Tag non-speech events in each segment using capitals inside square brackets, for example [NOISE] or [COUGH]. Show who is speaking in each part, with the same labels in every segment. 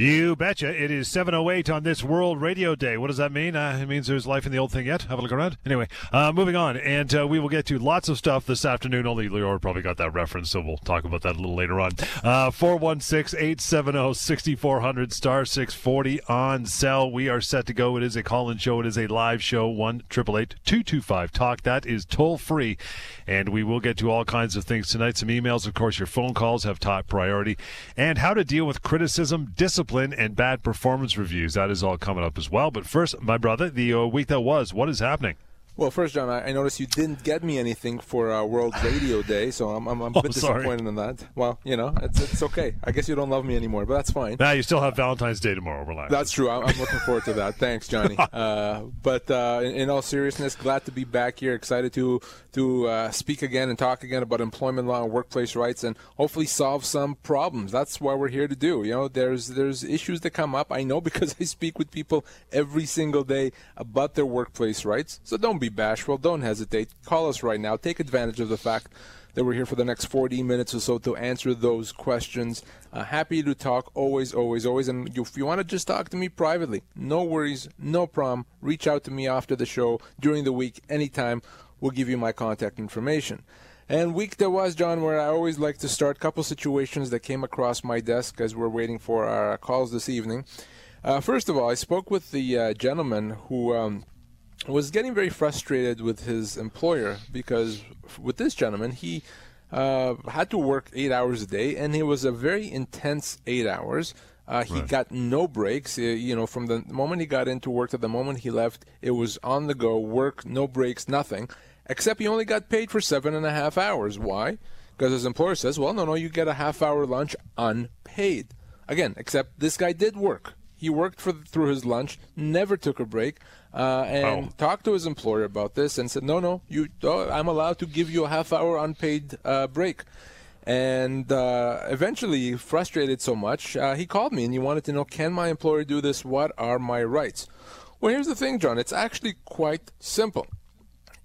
Speaker 1: You betcha. It is 7.08 on this World Radio Day. What does that mean? Uh, it means there's life in the old thing yet. Have a look around. Anyway, uh, moving on. And uh, we will get to lots of stuff this afternoon. Only Lior probably got that reference, so we'll talk about that a little later on. Uh, 416-870-6400, star 640 on cell. We are set to go. It is a call-in show. It is a live show. 1 225 talk That is toll-free. And we will get to all kinds of things tonight. Some emails. Of course, your phone calls have top priority. And how to deal with criticism, discipline, discipline and bad performance reviews. That is all coming up as well. But first, my brother, the uh, week that was, what is happening?
Speaker 2: Well, first, John, I, I noticed you didn't get me anything for uh, World Radio Day, so I'm, I'm, I'm a [LAUGHS]
Speaker 1: Oh,
Speaker 2: bit
Speaker 1: sorry.
Speaker 2: disappointed in that. Well, you know, it's, it's okay. I guess you don't love me anymore, but that's fine.
Speaker 1: Now you still have Valentine's Day tomorrow. Relax.
Speaker 2: That's true. I'm, I'm looking forward to that. Thanks, Johnny. [LAUGHS] Uh, but uh, in, in all seriousness, glad to be back here. Excited to to uh, speak again and talk again about employment law and workplace rights, and hopefully solve some problems. That's why we're here to do. You know, there's there's issues that come up. I know because [LAUGHS] I speak with people every single day about their workplace rights. So don't be bashful. Don't hesitate. Call us right now. Take advantage of the fact that we're here for the next 40 minutes or so to answer those questions. Uh, happy to talk always, always, always. And if you want to just talk to me privately, no worries, no problem. Reach out to me after the show, during the week, anytime. We'll give you my contact information. And week there was, John, where I always like to start couple situations that came across my desk as we're waiting for our calls this evening. Uh, first of all, I spoke with the uh, gentleman who um, was getting very frustrated with his employer because with this gentleman, he uh, had to work eight hours a day, and it was a very intense eight hours. Uh, he got no breaks. Uh, you know, from the moment he got into work to the moment he left, it was on the go, work, no breaks, nothing. Except he only got paid for seven and a half hours. Why? Because his employer says, well, no, no, you get a half hour lunch unpaid. Again, except this guy did work. He worked for through his lunch, never took a break, uh, and
Speaker 1: Wow.
Speaker 2: talked to his employer about this and said, "No, no, you, oh, I'm allowed to give you a half hour unpaid uh, break." And uh, eventually, frustrated so much, uh, he called me and he wanted to know, "Can my employer do this? What are my rights?" Well, here's the thing, John. It's actually quite simple.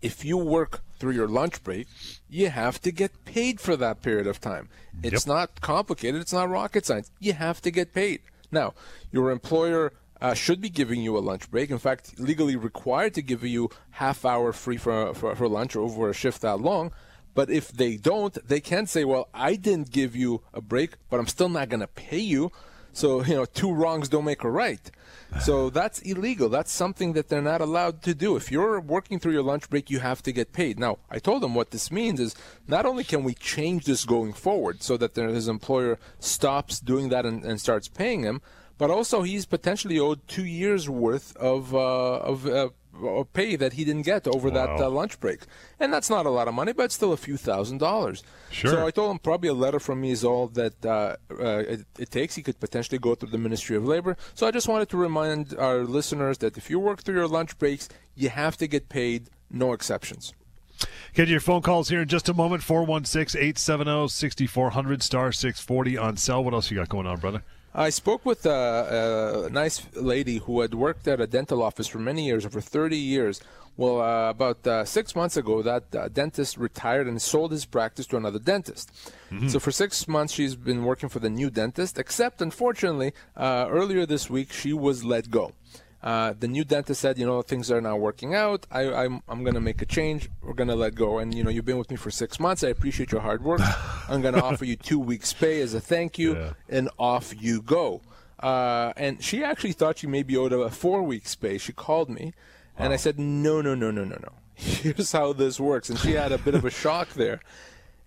Speaker 2: If you work through your lunch break, you have to get paid for that period of time. It's
Speaker 1: Yep.
Speaker 2: not complicated. It's not rocket science. You have to get paid. Now, your employer uh, should be giving you a lunch break. In fact, legally required to give you half hour free for, for, for lunch over a shift that long. But if they don't, they can say, well, I didn't give you a break, but I'm still not going to pay you. So, [LAUGHS] you know, two wrongs don't make a right. So [SIGHS] that's illegal. That's something that they're not allowed to do. If you're working through your lunch break, you have to get paid. Now, I told him what this means is not only can we change this going forward so that his employer stops doing that and, and starts paying him, but also he's potentially owed two years worth of, uh, of, uh, pay that he didn't get over that uh, lunch break. And that's not a lot of money, but it's still a few thousand dollars.
Speaker 1: Sure.
Speaker 2: So I told him probably a letter from me is all that uh, uh, it, it takes. He could potentially go through the Ministry of Labor. So I just wanted to remind our listeners that if you work through your lunch breaks, you have to get paid, no exceptions.
Speaker 1: Get your phone calls here in just a moment. 416-870-6400, star 640 on cell. What else you got going on, brother?
Speaker 2: I spoke with a, a nice lady who had worked at a dental office for many years, over 30 years. Well, uh, about uh, six months ago, that uh, dentist retired and sold his practice to another dentist. So for six months, she's been working for the new dentist, except unfortunately, uh, earlier this week, she was let go. Uh, the new dentist said, you know, things are not working out. I, I'm, I'm going to make a change. We're going to let go. And, you know, you've been with me for six months. I appreciate your hard work. [LAUGHS] I'm going to offer you two weeks' pay as a thank you,
Speaker 1: Yeah.
Speaker 2: and off you go. Uh, and she actually thought she may be owed a four weeks' pay. She called me, and I said, no, no, no, no, no, no. [LAUGHS] Here's how this works. And she had a bit of a shock there.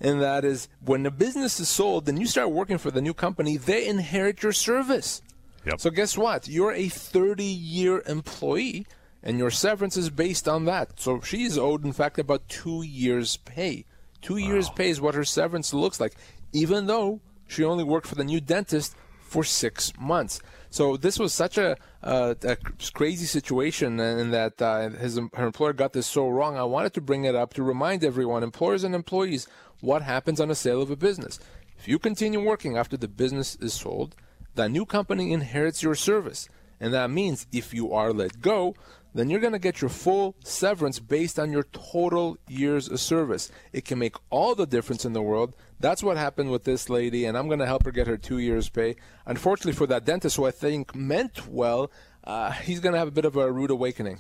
Speaker 2: And that is when the business is sold and you start working for the new company, they inherit your service.
Speaker 1: Yep.
Speaker 2: So guess what? You're a 30-year employee, and your severance is based on that. So she's owed, in fact, about two years' pay. Two years' pay is what her severance looks like, even though she only worked for the new dentist for six months. So this was such a, uh, a crazy situation, and that uh, his her employer got this so wrong. I wanted to bring it up to remind everyone, employers and employees, what happens on a sale of a business. If you continue working after the business is sold, the new company inherits your service. And that means if you are let go, then you're going to get your full severance based on your total years of service. It can make all the difference in the world. That's what happened with this lady, and I'm going to help her get her two years' pay. Unfortunately for that dentist, who I think meant well, uh, he's going to have a bit of a rude awakening.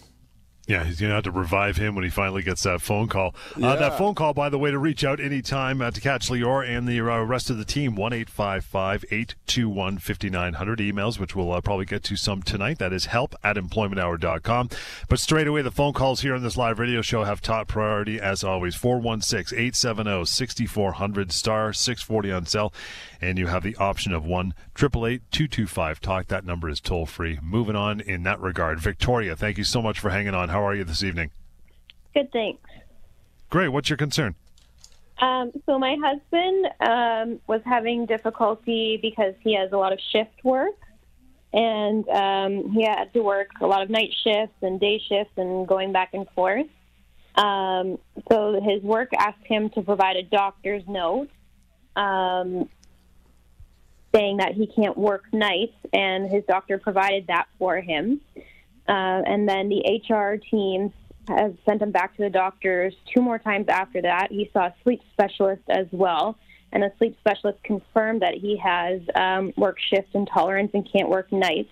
Speaker 1: Yeah, he's going to have to revive him when he finally gets that phone call. Yeah. Uh, that phone call, by the way, to reach out anytime uh, to catch Lior and the uh, rest of the team, 1 821 5900. Emails, which we'll uh, probably get to some tonight. That is help at employmenthour.com. But straight away, the phone calls here on this live radio show have top priority, as always. 416 870 6400 star 640 on cell. And you have the option of 1 225 talk. That number is toll free. Moving on in that regard. Victoria, thank you so much for hanging on. How are you this evening?
Speaker 3: Good, thanks.
Speaker 1: Great. What's your concern?
Speaker 3: Um, so my husband um, was having difficulty because he has a lot of shift work, and um, he had to work a lot of night shifts and day shifts and going back and forth. Um, so his work asked him to provide a doctor's note um, saying that he can't work nights, and his doctor provided that for him. Uh, and then the HR team has sent him back to the doctors two more times after that. He saw a sleep specialist as well, and the sleep specialist confirmed that he has um, work shift intolerance and can't work nights.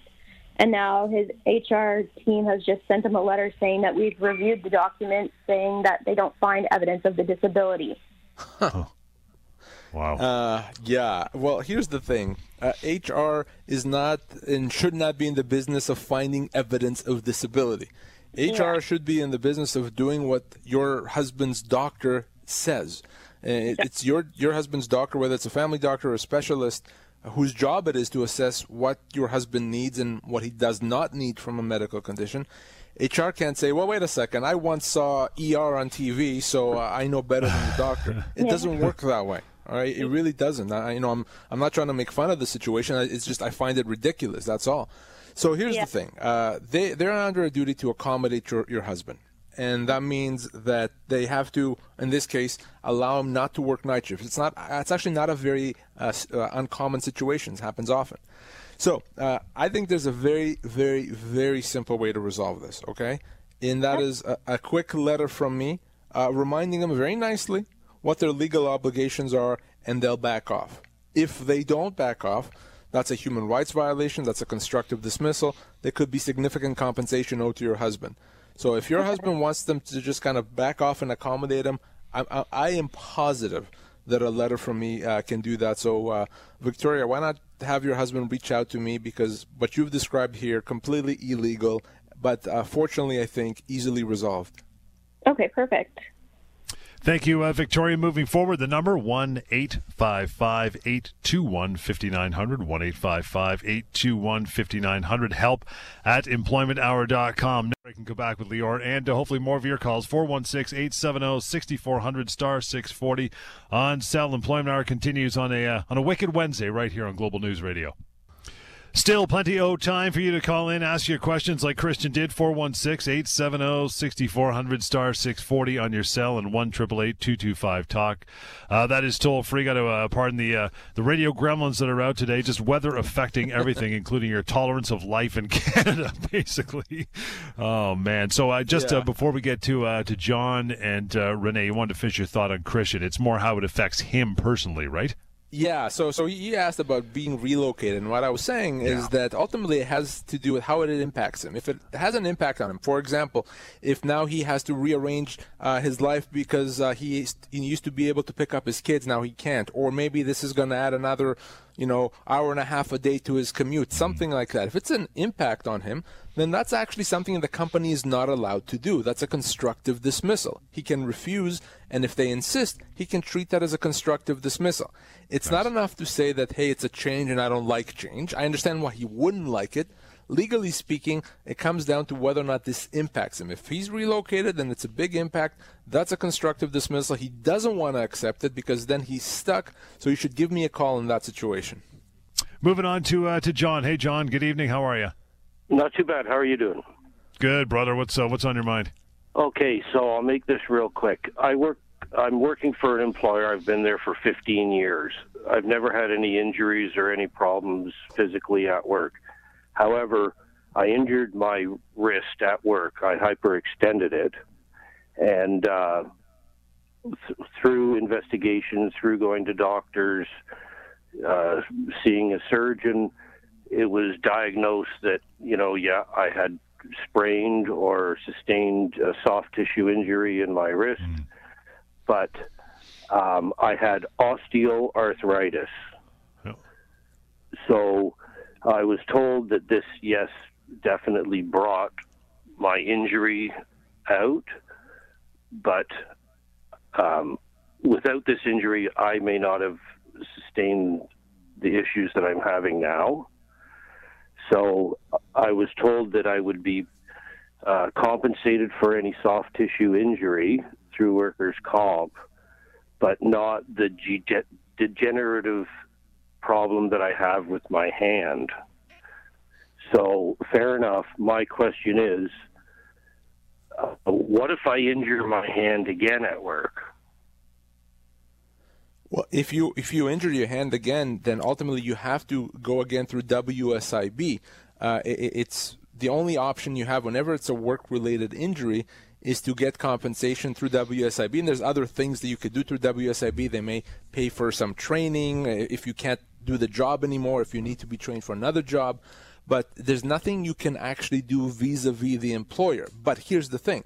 Speaker 3: And now his HR team has just sent him a letter saying that we've reviewed the documents, saying that they don't find evidence of the disability.
Speaker 1: Huh. Wow.
Speaker 2: Uh, yeah. Well, here's the thing. Uh, HR is not and should not be in the business of finding evidence of disability. HR yeah. should be in the business of doing what your husband's doctor says. Uh, it's your your husband's doctor, whether it's a family doctor or a specialist, whose job it is to assess what your husband needs and what he does not need from a medical condition. HR can't say, "Well, wait a second. I once saw ER on TV, so uh, I know better than the doctor." [LAUGHS] It yeah. doesn't work that way. All right, it really doesn't. I, you know, I'm I'm not trying to make fun of the situation. It's just I find it ridiculous. That's all. So here's yeah. the thing: uh, they they're under a duty to accommodate your your husband, and that means that they have to, in this case, allow him not to work night shifts. It's not. It's actually not a very uh, uh, uncommon situation. It happens often. So uh, I think there's a very, very, very simple way to resolve this. Okay, and that is a, a quick letter from me, uh, reminding him very nicely what their legal obligations are, and they'll back off. If they don't back off, that's a human rights violation, that's a constructive dismissal. There could be significant compensation owed to your husband. So if your husband wants them to just kind of back off and accommodate him, I, I, I am positive that a letter from me uh, can do that. So, uh, Victoria, why not have your husband reach out to me because what you've described here completely illegal, but uh, fortunately, I think easily resolved.
Speaker 3: Okay, perfect.
Speaker 1: Thank you, uh, Victoria. Moving forward, the number 1 855 821 5900. 1 855 821 5900. Help at employmenthour.com. Now I can go back with Lior and to hopefully more of your calls. 416 870 6400 star 640 on Cell. Employment Hour continues on a, uh, on a Wicked Wednesday right here on Global News Radio. Still plenty of time for you to call in, ask your questions like Christian did. 416 870 6400 star 640 on your cell and 1 225 talk. Uh, that is toll free. Got to uh, pardon the uh, the radio gremlins that are out today. Just weather affecting everything, [LAUGHS] including your tolerance of life in [LAUGHS] Canada, basically. Oh, man. So uh, just uh, yeah. before we get to uh, to John and Renee, you wanted to finish your thought on Christian. It's more how it affects him personally, right?
Speaker 2: Yeah, so so he asked about being relocated, and what I was saying is yeah. that ultimately it has to do with how it impacts him. If it has an impact on him, for example, if now he has to rearrange uh, his life because uh, he he used to be able to pick up his kids, now he can't, or maybe this is going to add another you know, hour and a half a day to his commute, something like that. If it's an impact on him, then that's actually something the company is not allowed to do. That's a constructive dismissal. He can refuse, and if they insist, he can treat that as a constructive dismissal. It's nice. not enough to say that, hey, it's a change and I don't like change. I understand why he wouldn't like it, legally speaking, it comes down to whether or not this impacts him. If he's relocated, then it's a big impact. That's a constructive dismissal. He doesn't want to accept it because then he's stuck. So you should give me a call in that situation.
Speaker 1: Moving on to uh, to John. Hey, John. Good evening. How are you?
Speaker 4: Not too bad. How are you doing?
Speaker 1: Good, brother. What's uh, what's on your mind?
Speaker 4: Okay, so I'll make this real quick. I work. I'm working for an employer. I've been there for 15 years. I've never had any injuries or any problems physically at work. However, I injured my wrist at work. I hyperextended it, and uh, th- through investigation, through going to doctors, uh, seeing a surgeon, it was diagnosed that you know, yeah, I had sprained or sustained a soft tissue injury in my wrist, mm. but um, I had osteoarthritis. So I was told that this, yes, definitely brought my injury out, but um, without this injury, I may not have sustained the issues that I'm having now. So I was told that I would be uh, compensated for any soft tissue injury through workers' comp, but not the degenerative problem that I have with my hand. So, fair enough. My question is uh, what if I injure my hand again at work?
Speaker 2: Well, if you if you injure your hand again, then ultimately you have to go again through WSIB. Uh, it, it's the only option you have whenever it's a work-related injury is to get compensation through WSIB. And there's other things that you could do through WSIB. They may pay for some training uh, if you can't do the job anymore, if you need to be trained for another job. But there's nothing you can actually do vis-a-vis the employer. But here's the thing: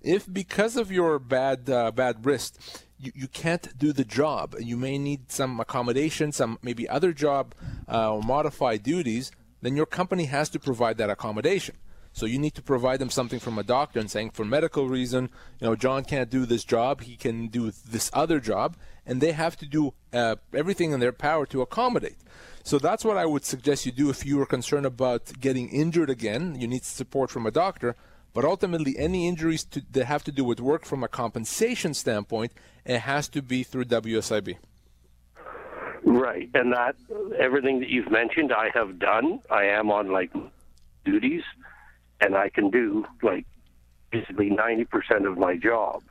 Speaker 2: if because of your bad uh, bad wrist you, you can't do the job. You may need some accommodation, some maybe other job uh, or modified duties. Then your company has to provide that accommodation. So you need to provide them something from a doctor and saying, for medical reason, you know, John can't do this job. He can do this other job, and they have to do uh, everything in their power to accommodate. So that's what I would suggest you do if you are concerned about getting injured again. You need support from a doctor. But ultimately, any injuries to, that have to do with work from a compensation standpoint, it has to be through WSIB.
Speaker 4: Right, and that everything that you've mentioned, I have done. I am on like duties, and I can do like basically ninety percent of my job.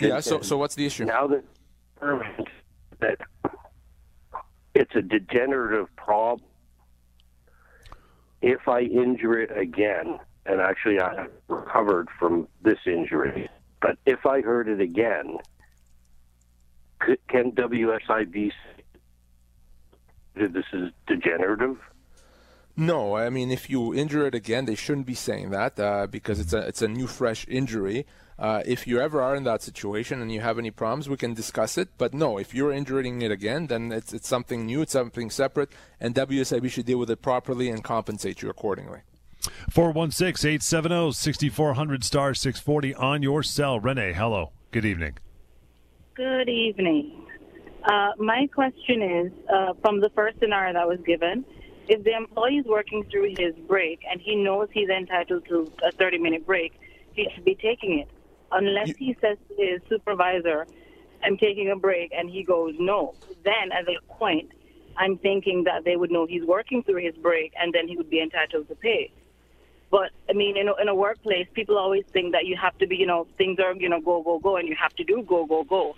Speaker 2: Yeah. So, so what's the issue
Speaker 4: now that that it's a degenerative problem? if I injure it again, and actually I have recovered from this injury, but if I hurt it again, can WSIB say this is degenerative?
Speaker 2: No, I mean if you injure it again, they shouldn't be saying that uh, because it's a it's a new fresh injury. Uh, if you ever are in that situation and you have any problems, we can discuss it. But no, if you're injuring it again, then it's, it's something new, it's something separate, and WSIB should deal with it properly and compensate you accordingly.
Speaker 1: 416 870 6400 star 640 on your cell. Renee, hello. Good evening.
Speaker 5: Good evening. Uh, my question is uh, from the first scenario that was given if the employee is working through his break and he knows he's entitled to a 30 minute break, he should be taking it unless you, he says to his supervisor, I'm taking a break, and he goes, no. Then at that point, I'm thinking that they would know he's working through his break, and then he would be entitled to pay. But I mean, in a, in a workplace, people always think that you have to be, you know, things are, you know, go, go, go, and you have to do go, go, go.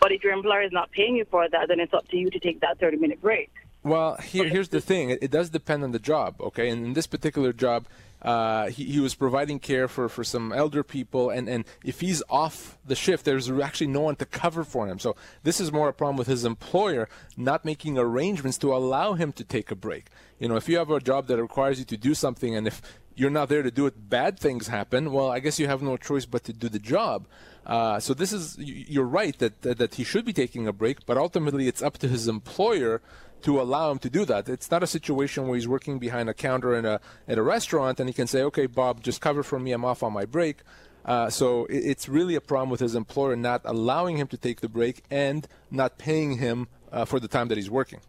Speaker 5: But if your employer is not paying you for that, then it's up to you to take that 30 minute break.
Speaker 2: Well, here, here's the thing. It, it, does depend on the job, okay? And in this particular job, uh, he, he, was providing care for, for some elder people, and, and if he's off the shift, there's actually no one to cover for him. So this is more a problem with his employer not making arrangements to allow him to take a break. You know, if you have a job that requires you to do something, and if you're not there to do it, bad things happen. Well, I guess you have no choice but to do the job. Uh, so this is you're right that, that that he should be taking a break, but ultimately it's up to his employer to allow him to do that. It's not a situation where he's working behind a counter in a at a restaurant and he can say, "Okay, Bob, just cover for me. I'm off on my break." Uh, so it, it's really a problem with his employer not allowing him to take the break and not paying him uh, for the time that he's working.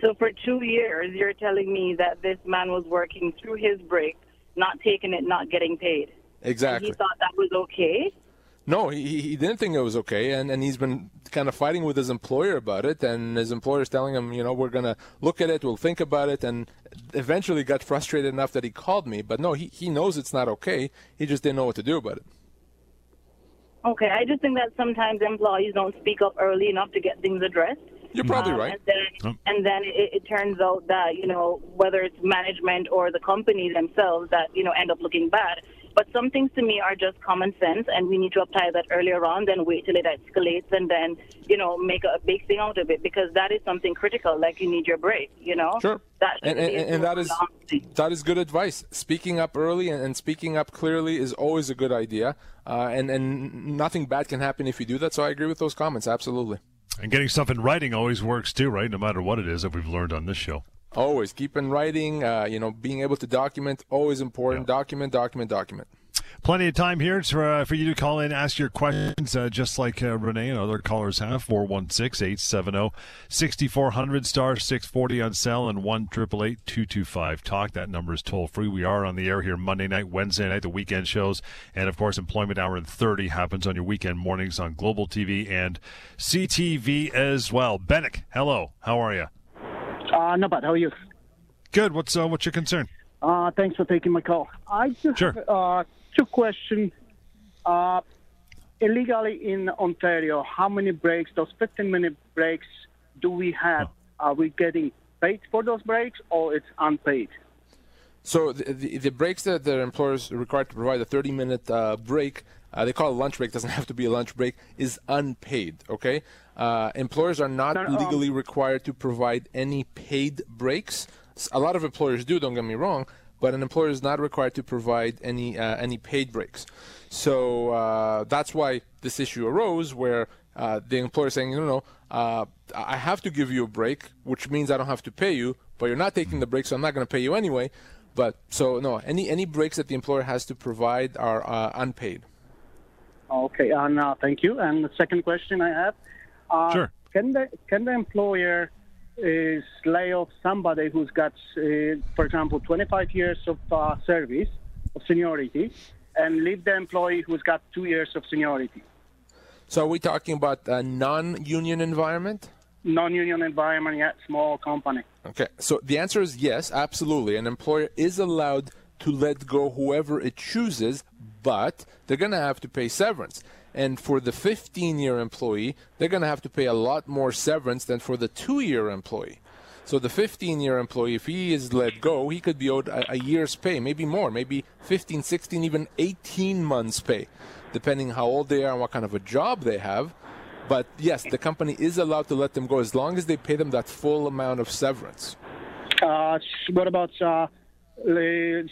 Speaker 5: So for two years, you're telling me that this man was working through his break, not taking it, not getting paid.
Speaker 2: Exactly.
Speaker 5: And he thought that was okay.
Speaker 2: No, he, he didn't think it was okay, and, and he's been kind of fighting with his employer about it, and his employer is telling him, you know, we're going to look at it, we'll think about it, and eventually got frustrated enough that he called me. But no, he, he knows it's not okay. He just didn't know what to do about it.
Speaker 5: Okay, I just think that sometimes employees don't speak up early enough to get things addressed.
Speaker 2: You're probably
Speaker 5: Um,
Speaker 2: right.
Speaker 5: And then, and then it, it turns out that you know whether it's management or the company themselves that you know end up looking bad. But some things to me are just common sense, and we need to apply that earlier on than wait till it escalates and then you know make a big thing out of it because that is something critical. Like you need your break, you know.
Speaker 2: Sure.
Speaker 5: That
Speaker 2: And,
Speaker 5: should
Speaker 2: and, and that is
Speaker 5: thing.
Speaker 2: that is good advice. Speaking up early and, and speaking up clearly is always a good idea. Uh, and and nothing bad can happen if you do that. So I agree with those comments. Absolutely.
Speaker 1: And getting stuff in writing always works too, right? No matter what it is that we've learned on this show.
Speaker 2: Always keep in writing. Uh, you know, being able to document always important. Document, document, document.
Speaker 1: Plenty of time here for, uh, for you to call in, ask your questions, uh, just like uh, Renee and other callers have. 416 870 6400 star 640 on cell and 1 225 talk. That number is toll free. We are on the air here Monday night, Wednesday night, the weekend shows. And of course, Employment Hour in 30 happens on your weekend mornings on Global TV and CTV as well. Bennick, hello. How are you?
Speaker 6: Uh, not bad. How are you?
Speaker 1: Good. What's, uh, what's your concern?
Speaker 6: Uh, thanks for taking my call. I just
Speaker 1: Sure.
Speaker 6: have uh, two questions. Uh, illegally in Ontario, how many breaks, those 15 minute breaks, do we have? Are we getting paid for those breaks or it's unpaid?
Speaker 2: So the, the, the breaks that the employers are required to provide, a 30-minute uh, break, uh, they call it a lunch break, doesn't [LAUGHS] have to be a lunch break, is unpaid, okay? Uh, employers are not
Speaker 6: No, no,
Speaker 2: legally required to provide any paid breaks. A lot of employers do, don't get me wrong, but an employer is not required to provide any uh, any paid breaks. So uh, that's why this issue arose, where uh, the employer is saying, no, no, uh, I have to give you a break, which means I don't have to pay you, but you're not taking the break, so I'm not going to pay you anyway. But so no, any any breaks that the employer has to provide are uh, unpaid.
Speaker 6: Okay, and uh, thank you. And the second question I have, uh,
Speaker 1: Sure.
Speaker 6: can the can the employer is lay off somebody who's got, uh, for example, 25 years of uh, service of seniority, and leave the employee who's got two years of seniority?
Speaker 2: So are we talking about a non-union environment?
Speaker 6: Non-union environment yet, small company.
Speaker 2: Okay, so the answer is yes, absolutely. An employer is allowed to let go whoever it chooses, but they're going to have to pay severance. And for the 15 year employee, they're going to have to pay a lot more severance than for the two year employee. So the 15 year employee, if he is let go, he could be owed a, a year's pay, maybe more, maybe 15, 16, even 18 months' pay, depending how old they are and what kind of a job they have. But yes, the company is allowed to let them go as long as they pay them that full amount of severance.
Speaker 6: Uh, what about uh, le-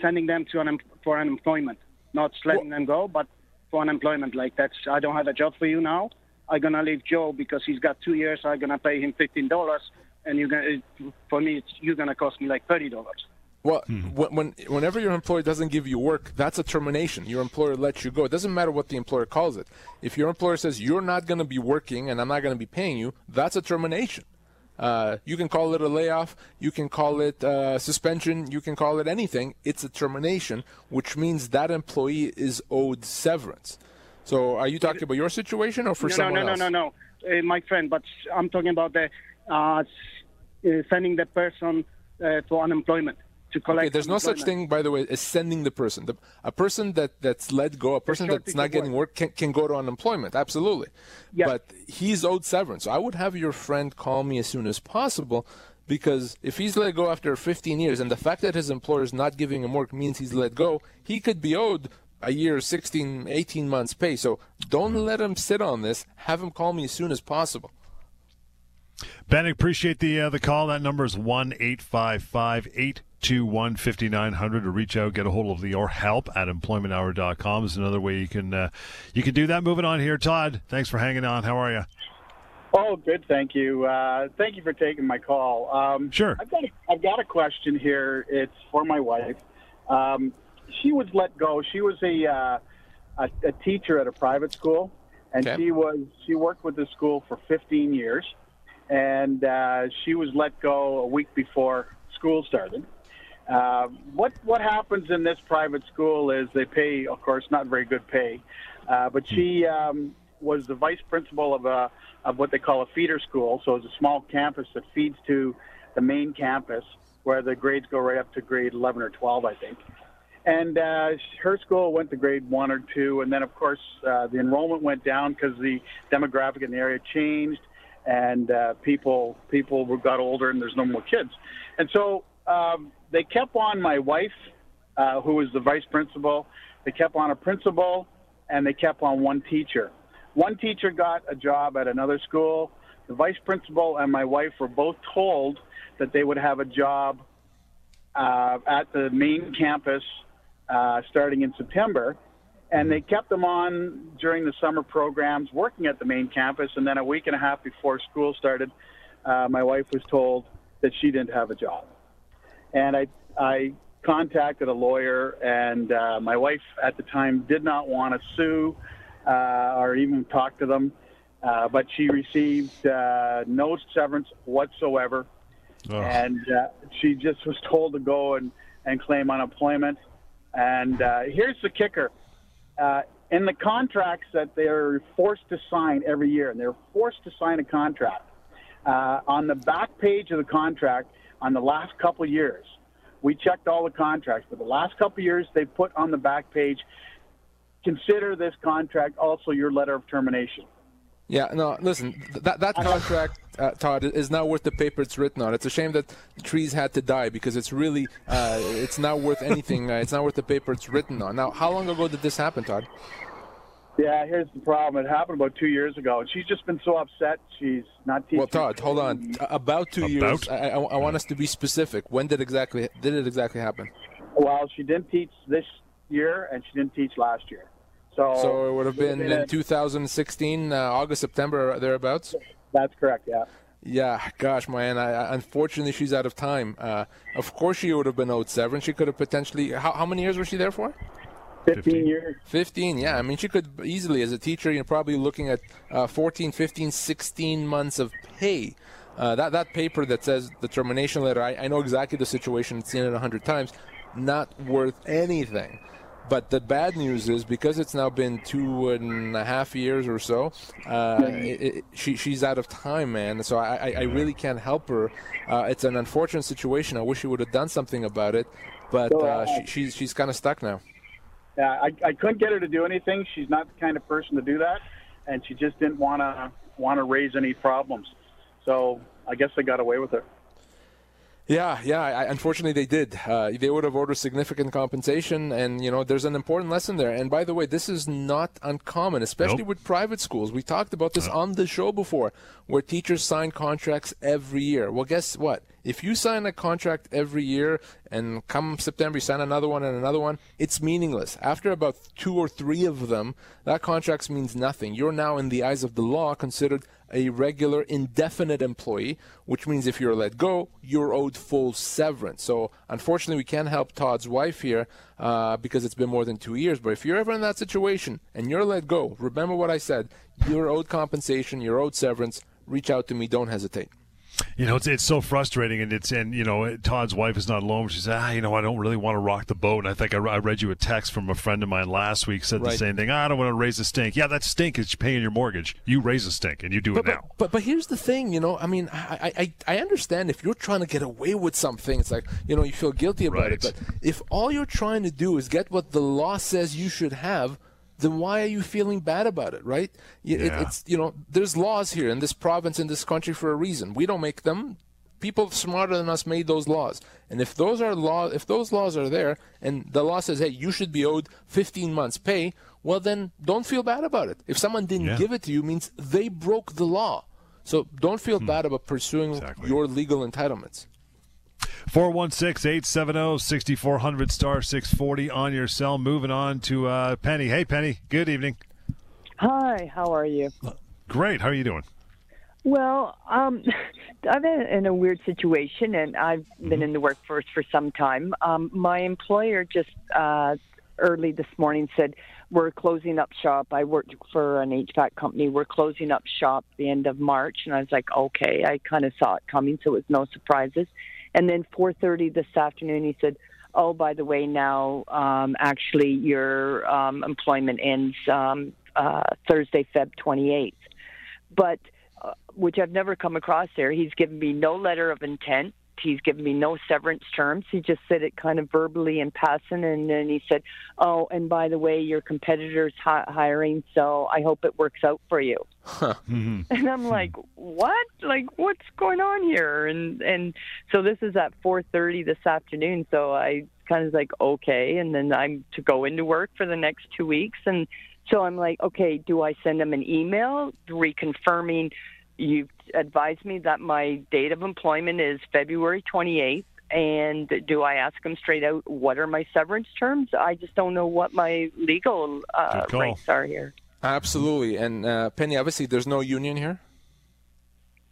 Speaker 6: sending them to an, for unemployment? Not letting them go, but for unemployment. Like that's, I don't have a job for you now. I'm gonna leave Joe because he's got two years. I'm gonna pay him fifteen dollars, and you're gonna, for me, it's, you're gonna cost me like thirty dollars.
Speaker 2: Well, hmm. when, when whenever your employer doesn't give you work, that's a termination. Your employer lets you go. It doesn't matter what the employer calls it. If your employer says you're not going to be working and I'm not going to be paying you, that's a termination. Uh, you can call it a layoff, you can call it uh, suspension, you can call it anything. It's a termination, which means that employee is owed severance. So, are you talking about your situation or for
Speaker 6: no,
Speaker 2: someone
Speaker 6: no, no,
Speaker 2: else?
Speaker 6: no, no, no, uh, my friend. But I'm talking about the uh, uh, sending the person uh, to unemployment to collect.
Speaker 2: Okay, there's no such thing, by the way, as sending the person. The, a person that, that's let go, a person that's not getting work, can, can go to unemployment. Absolutely.
Speaker 6: Yeah.
Speaker 2: But he's owed severance. So I would have your friend call me as soon as possible because if he's let go after 15 years and the fact that his employer is not giving him work means he's let go, he could be owed a year, 16, 18 months pay. So don't let him sit on this. Have him call me as soon as possible.
Speaker 1: Bennick, appreciate the uh, the call. That number is one eight five five eight two one fifty nine hundred. To reach out, get a hold of the or help at employmenthour.com is another way you can uh, you can do that. Moving on here, Todd. Thanks for hanging on. How are you?
Speaker 7: Oh, good. Thank you. Uh, thank you for taking my call. Um,
Speaker 1: Sure.
Speaker 7: I've got a, I've got a question here. It's for my wife. Um, she was let go. She was a, uh, a a teacher at a private school, and
Speaker 2: Okay.
Speaker 7: she was she worked with the school for 15 years, and uh, she was let go a week before school started. Uh, what what happens in this private school is they pay, of course, not very good pay, uh, but she um, was the vice principal of a of what they call a feeder school. So it's a small campus that feeds to the main campus, where the grades go right up to grade 11 or 12, I think. And uh, her school went to grade one or two, and then of course uh, the enrollment went down because the demographic in the area changed, and uh, people people got older and there's no more kids, and so um, they kept on my wife, uh, who was the vice principal. They kept on a principal, and they kept on one teacher. One teacher got a job at another school. The vice principal and my wife were both told that they would have a job uh, at the main campus uh, starting in September. And they kept them on during the summer programs, working at the main campus. And then a week and a half before school started, uh, my wife was told that she didn't have a job. And I, I contacted a lawyer, and uh, my wife at the time did not want to sue uh, or even talk to them, uh, but she received uh, no severance whatsoever.
Speaker 1: Oh.
Speaker 7: And uh, she just was told to go and, and claim unemployment. And uh, here's the kicker uh, in the contracts that they're forced to sign every year, and they're forced to sign a contract, uh, on the back page of the contract, on the last couple years, we checked all the contracts, but the last couple years they put on the back page, consider this contract also your letter of termination.
Speaker 2: Yeah, no, listen, that that contract, uh, Todd, is not worth the paper it's written on. It's a shame that trees had to die because it's really, uh, it's not worth anything. Uh, it's not worth the paper it's written on. Now, how long ago did this happen, Todd?
Speaker 7: Yeah, here's the problem. It happened about two years ago, and she's just been so upset. She's not teaching.
Speaker 2: Well, Todd, hold on. About two years.
Speaker 1: About?
Speaker 2: I, I, I want us to be specific. When did exactly did it exactly happen?
Speaker 7: Well, she didn't teach this year, and she didn't teach last year. So,
Speaker 2: So it would have been
Speaker 7: a-
Speaker 2: in 2016, uh, August, September, thereabouts.
Speaker 7: That's correct. Yeah.
Speaker 2: Yeah, gosh, man. I, I, unfortunately, she's out of time. Uh, of course, she would have been owed severance. She could have potentially. How, how many years was she there for?
Speaker 7: 15,
Speaker 1: 15.
Speaker 7: years.
Speaker 2: 15, yeah. I mean, she could easily, as a teacher, you're probably looking at uh, 14, 15, 16 months of pay. Uh, that, that paper that says the termination letter, I, I know exactly the situation, I've seen it a hundred times, not worth anything. But the bad news is because it's now been two and a half years or so, uh, it, it, she, she's out of time, man. So I, I, I really can't help her. Uh, it's an unfortunate situation. I wish she would have done something about it, but uh,
Speaker 7: uh,
Speaker 2: she, she's, she's kind of stuck now.
Speaker 7: Yeah, I, I couldn't get her to do anything. She's not the kind of person to do that, and she just didn't want to want to raise any problems. So I guess they got away with it.
Speaker 2: Yeah, yeah. I, unfortunately, they did. Uh, they would have ordered significant compensation, and you know, there's an important lesson there. And by the way, this is not uncommon, especially
Speaker 1: Nope.
Speaker 2: with private schools. We talked about this on the show before, where teachers sign contracts every year. Well, guess what? If you sign a contract every year, and come September you sign another one and another one, it's meaningless. After about two or three of them, that contract means nothing. You're now, in the eyes of the law, considered a regular indefinite employee, which means if you're let go, you're owed full severance. So unfortunately, we can't help Todd's wife here uh, because it's been more than two years. But if you're ever in that situation and you're let go, remember what I said. You're owed compensation. You're owed severance. Reach out to me. Don't hesitate.
Speaker 1: You know, it's it's so frustrating, and it's and you know, Todd's wife is not alone. She said, "Ah, you know, I don't really want to rock the boat." And I think I, I read you a text from a friend of mine last week said the same thing. "Ah, I don't want to raise a stink. Yeah, that stink is paying your mortgage. You raise a stink, and you do it
Speaker 2: But,
Speaker 1: now.
Speaker 2: but, but but here's the thing, you know. I mean, I, I I understand if you're trying to get away with something, it's like you know you feel guilty about it. But if all you're trying to do is get what the law says you should have, then why are you feeling bad about it, right? It-
Speaker 1: Yeah.
Speaker 2: it's you know there's laws here in this province in this country for a reason. We don't make them. People smarter than us made those laws, and if those are law, if those laws are there, and the law says, "Hey, you should be owed 15 months' pay," well, then don't feel bad about it. If someone didn't
Speaker 1: Yeah.
Speaker 2: give it to you, means they broke the law. So don't feel bad about pursuing
Speaker 1: Hmm. Exactly.
Speaker 2: your legal entitlements.
Speaker 1: 416 870 6400 star 640 on your cell. Moving on to uh, Penny. Hey, Penny. Good evening.
Speaker 8: Hi, how are you?
Speaker 1: Great. How are you doing?
Speaker 8: Well, um, [LAUGHS] I've been in a weird situation, and I've been in the workforce for some time. Um, my employer just uh, early this morning said we're closing up shop. I worked for an HVAC company. We're closing up shop the end of March, and I was like, okay. I kind of saw it coming, so it was no surprises. And then 4:30 this afternoon, he said, "Oh, by the way, now um, actually your um, employment ends um, uh, Thursday, Feb 28th." But uh, which I've never come across there. He's given me no letter of intent. He's given me no severance terms. He just said it kind of verbally in passing, and then he said, "Oh, and by the way, your competitor's hi- hiring, so I hope it works out for you." [LAUGHS] Mm-hmm. and I'm like, what? Like, what's going on here? And and so this is at 4:30 this afternoon. So I kind of like, okay. And then I'm to go into work for the next two weeks. And so I'm like, okay, do I send him an email reconfirming you've advised me that my date of employment is February 28th? And do I ask him straight out what are my severance terms? I just don't know what my legal uh, rights are here.
Speaker 2: Absolutely. And uh, Penny, obviously, there's no union here.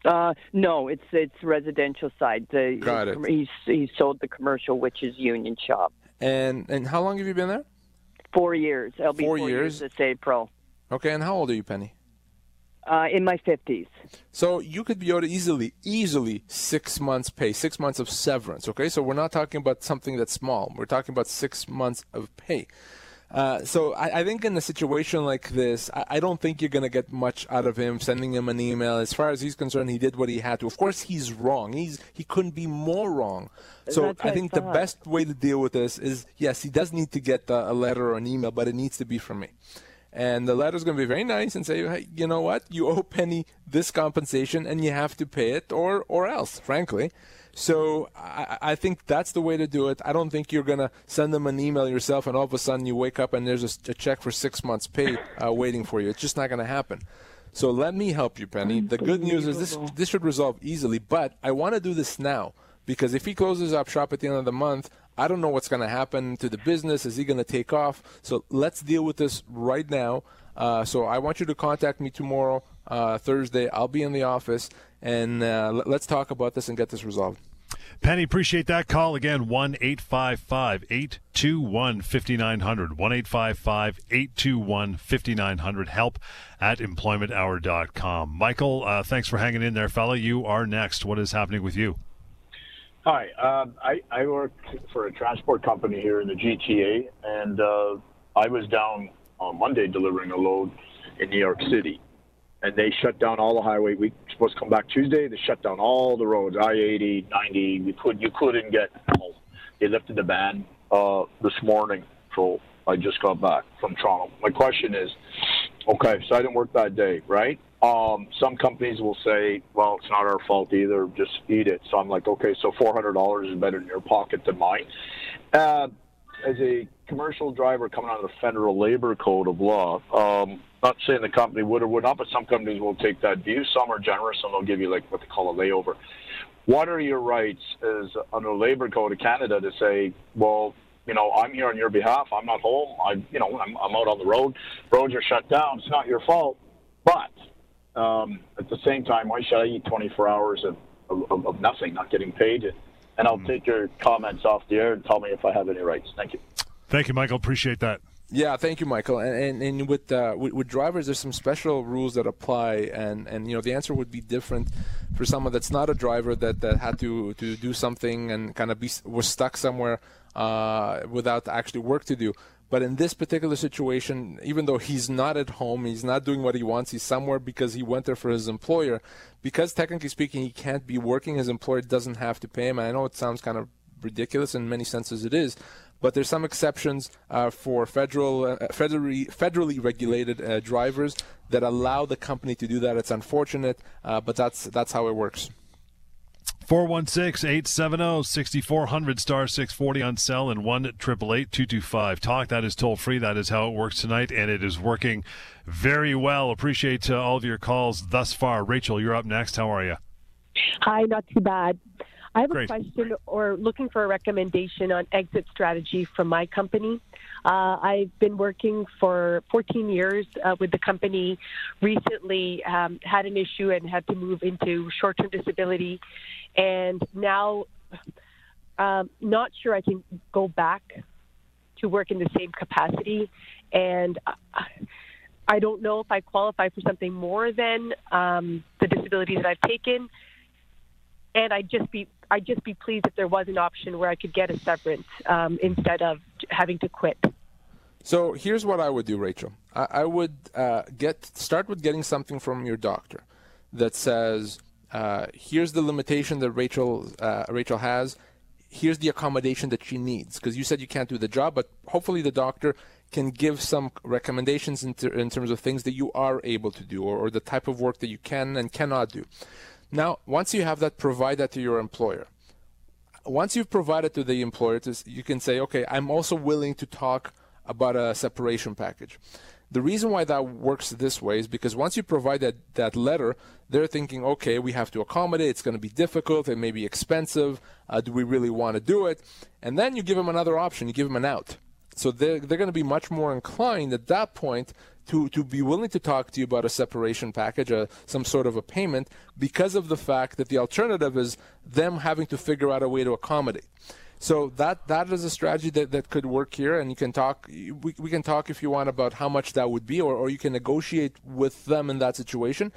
Speaker 8: Uh, no, it's it's residential side. The,
Speaker 2: Got it.
Speaker 8: He's he's sold the commercial, which is union shop.
Speaker 2: And and how long have you been there?
Speaker 8: Four years. I'll be
Speaker 2: Four
Speaker 8: four,
Speaker 2: years?
Speaker 8: this April.
Speaker 2: Okay. And how old are you, Penny?
Speaker 8: Uh, in my fifties.
Speaker 2: So you could be owed easily, easily six months pay, six months of severance. Okay, so we're not talking about something that's small. We're talking about six months of pay. Uh, so I, I think in a situation like this, I, I don't think you're going to get much out of him sending him an email. As far as he's concerned, he did what he had to. Of course, he's wrong. He's he couldn't be more wrong. So I think
Speaker 8: I
Speaker 2: the best way to deal with this is yes, he does need to get a letter or an email, but it needs to be from me. And the letter's going to be very nice and say, hey, you know what? You owe Penny this compensation and you have to pay it or, or else, frankly. So I, I think that's the way to do it. I don't think you're going to send them an email yourself and all of a sudden you wake up and there's a, a check for six months pay uh, waiting for you. It's just not going to happen. So let me help you, Penny. The good news is this, this should resolve easily, but I want to do this now because if he closes up shop at the end of the month, I don't know what's going to happen to the business. Is he going to take off? So let's deal with this right now. Uh, so I want you to contact me tomorrow, uh, Thursday. I'll be in the office, and uh, let's talk about this and get this resolved.
Speaker 1: Penny, appreciate that call again. 1 855 821 5900. 1 855 821 5900. Help at employmenthour.com. Michael, uh, thanks for hanging in there, fella. You are next. What is happening with you?
Speaker 9: Hi, um, I, I work for a transport company here in the GTA, and uh, I was down on Monday delivering a load in New York City, and they shut down all the highway. We were supposed to come back Tuesday. They shut down all the roads, I-80, 90. We could you couldn't get. home. They lifted the ban uh, this morning, so I just got back from Toronto. My question is, okay, so I didn't work that day, right? Um, some companies will say, well, it's not our fault either, just eat it. So I'm like, okay, so $400 is better in your pocket than mine. Uh, as a commercial driver coming out of the federal labor code of law, um, not saying the company would or would not, but some companies will take that view. Some are generous and they'll give you like what they call a layover. What are your rights as under the labor code of Canada to say, well, you know, I'm here on your behalf. I'm not home. I, you know, I'm, I'm out on the road. Roads are shut down. It's not your fault. But um, at the same time, why should I eat 24 hours of, of, of nothing, not getting paid? And I'll take your comments off the air and tell me if I have any rights. Thank you.
Speaker 1: Thank you, Michael. Appreciate that.
Speaker 2: Yeah, thank you, Michael. And and, and with, uh, with with drivers, there's some special rules that apply, and, and you know the answer would be different for someone that's not a driver that, that had to, to do something and kind of be was stuck somewhere uh, without actually work to do. But in this particular situation, even though he's not at home, he's not doing what he wants, he's somewhere because he went there for his employer. Because technically speaking, he can't be working, his employer doesn't have to pay him. I know it sounds kind of ridiculous in many senses it is, but there's some exceptions uh, for federal, uh, federally, federally regulated uh, drivers that allow the company to do that. It's unfortunate, uh, but that's that's how it works.
Speaker 1: 416 870 6400 star 640 on cell and 1 225 talk. That is toll free. That is how it works tonight, and it is working very well. Appreciate uh, all of your calls thus far. Rachel, you're up next. How are you?
Speaker 10: Hi, not too bad. I have
Speaker 1: Great.
Speaker 10: a question or looking for a recommendation on exit strategy from my company. Uh, I've been working for 14 years uh, with the company. Recently, um, had an issue and had to move into short-term disability, and now um, not sure I can go back to work in the same capacity. And I- I don't know if I qualify for something more than um, the disability that I've taken and I'd just be I'd just be pleased if there was an option where I could get a severance um, instead of having to quit.
Speaker 2: So here's what I would do, Rachel. I, I would uh, get start with getting something from your doctor that says, uh, "Here's the limitation that Rachel uh, Rachel has. here's the accommodation that she needs because you said you can't do the job, but hopefully the doctor can give some recommendations in, ter- in terms of things that you are able to do or, or the type of work that you can and cannot do. Now, once you have that, provide that to your employer. Once you've provided to the employer, you can say, okay, I'm also willing to talk about a separation package. The reason why that works this way is because once you provide that, that letter, they're thinking, okay, we have to accommodate. It's going to be difficult. It may be expensive. Uh, do we really want to do it? And then you give them another option. You give them an out. So they're, they're going to be much more inclined at that point to, to be willing to talk to you about a separation package, uh, some sort of a payment, because of the fact that the alternative is them having to figure out a way to accommodate. So that that is a strategy that, that could work here, and you can talk. We, we can talk if you want about how much that would be, or, or you can negotiate with them in that situation.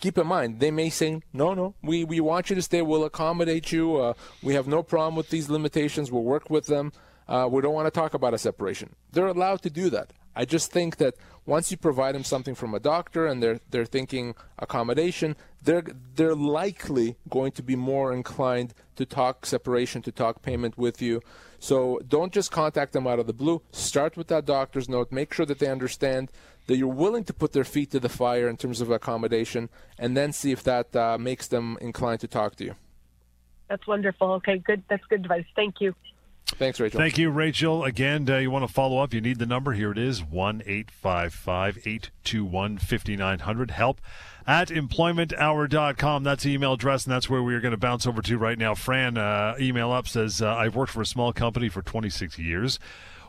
Speaker 2: Keep in mind, they may say, no, no, we, we want you to stay. We'll accommodate you. Uh, we have no problem with these limitations. We'll work with them. Uh, we don't want to talk about a separation. They're allowed to do that. I just think that once you provide them something from a doctor and they're they're thinking accommodation, they're they're likely going to be more inclined to talk separation, to talk payment with you. So don't just contact them out of the blue. Start with that doctor's note. Make sure that they understand that you're willing to put their feet to the fire in terms of accommodation, and then see if that uh, makes them inclined to talk to you.
Speaker 10: That's wonderful. Okay, good. That's good advice. Thank you.
Speaker 2: Thanks, Rachel.
Speaker 1: Thank you, Rachel. Again, uh, you want to follow up, you need the number. Here it is 1 855 821 5900. Help at employmenthour.com. That's the email address, and that's where we are going to bounce over to right now. Fran, uh, email up says, uh, I've worked for a small company for 26 years.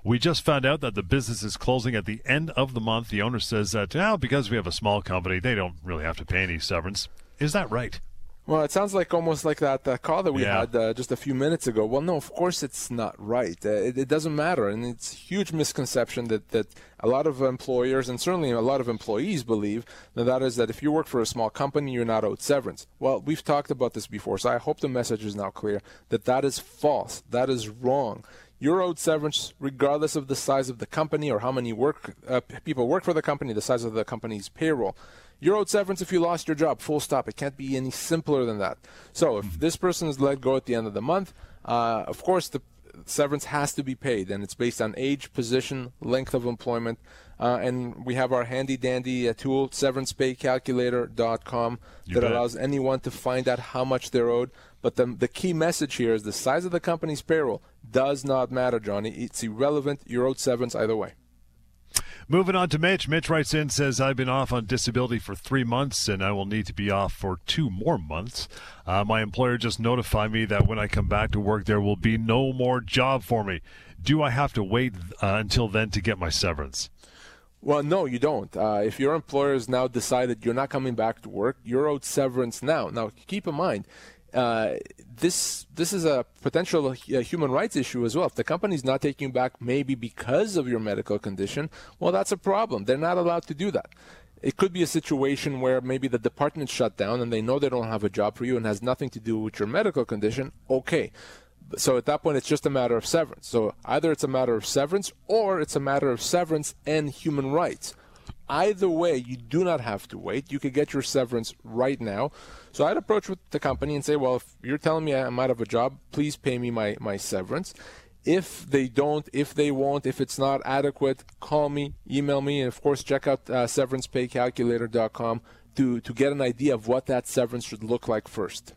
Speaker 1: We just found out that the business is closing at the end of the month. The owner says that now, because we have a small company, they don't really have to pay any severance. Is that right?
Speaker 2: Well, it sounds like almost like that uh, call that we yeah. had uh, just a few minutes ago. Well, no, of course it's not right. Uh, it, it, doesn't matter, and it's a huge misconception that, that a lot of employers and certainly a lot of employees believe that that is that if you work for a small company, you're not owed severance. Well, we've talked about this before, so I hope the message is now clear that that is false. That is wrong. You're owed severance regardless of the size of the company or how many work uh, people work for the company, the size of the company's payroll. You're owed severance if you lost your job. Full stop. It can't be any simpler than that. So if mm-hmm. this person is let go at the end of the month, uh, of course the severance has to be paid, and it's based on age, position, length of employment. Uh, and we have our handy dandy uh, tool, severancepaycalculator.com, you that bet. allows anyone to find out how much they're owed. But the, the key message here is the size of the company's payroll does not matter, Johnny. It's irrelevant. You're owed severance either way.
Speaker 1: Moving on to Mitch. Mitch writes in says I've been off on disability for three months and I will need to be off for two more months. Uh, my employer just notified me that when I come back to work there will be no more job for me. Do I have to wait uh, until then to get my severance?
Speaker 2: Well, no, you don't. Uh, if your employer has now decided you're not coming back to work, you're owed severance now. Now, keep in mind, uh, this this is a potential uh, human rights issue as well. If the company's not taking you back, maybe because of your medical condition, well, that's a problem. They're not allowed to do that. It could be a situation where maybe the department shut down and they know they don't have a job for you and has nothing to do with your medical condition. Okay. So at that point, it's just a matter of severance. So either it's a matter of severance or it's a matter of severance and human rights. Either way, you do not have to wait. You could get your severance right now. So I'd approach with the company and say, well, if you're telling me I'm out of a job, please pay me my, my severance. If they don't, if they won't, if it's not adequate, call me, email me, and of course, check out uh, severancepaycalculator.com to, to get an idea of what that severance should look like first.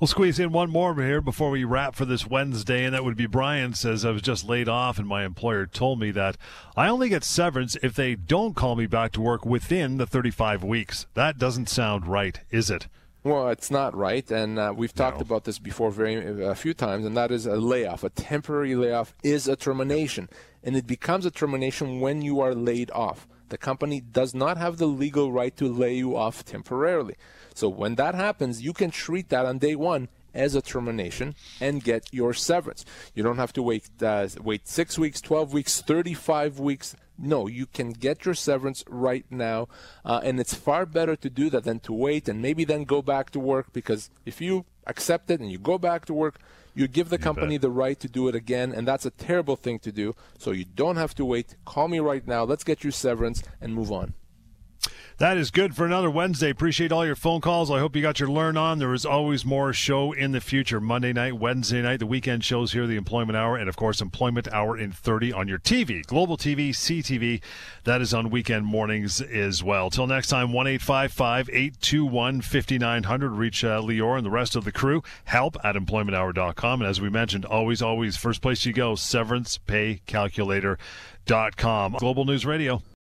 Speaker 1: We'll squeeze in one more here before we wrap for this Wednesday, and that would be Brian says I was just laid off, and my employer told me that I only get severance if they don't call me back to work within the 35 weeks. That doesn't sound right, is it?
Speaker 2: Well, it's not right, and uh, we've talked no. about this before very a few times, and that is a layoff. A temporary layoff is a termination, and it becomes a termination when you are laid off. The company does not have the legal right to lay you off temporarily. So when that happens, you can treat that on day one as a termination and get your severance. You don't have to wait uh, wait six weeks, twelve weeks, thirty-five weeks. No, you can get your severance right now, uh, and it's far better to do that than to wait and maybe then go back to work. Because if you accept it and you go back to work, you give the you company bet. the right to do it again, and that's a terrible thing to do. So you don't have to wait. Call me right now. Let's get you severance and move on.
Speaker 1: That is good for another Wednesday. Appreciate all your phone calls. I hope you got your learn on. There is always more show in the future. Monday night, Wednesday night, the weekend shows here, the Employment Hour, and of course, Employment Hour in 30 on your TV. Global TV, CTV, that is on weekend mornings as well. Till next time, 1 821 5900. Reach uh, Lior and the rest of the crew. Help at employmenthour.com. And as we mentioned, always, always, first place you go, severancepaycalculator.com. Global News Radio.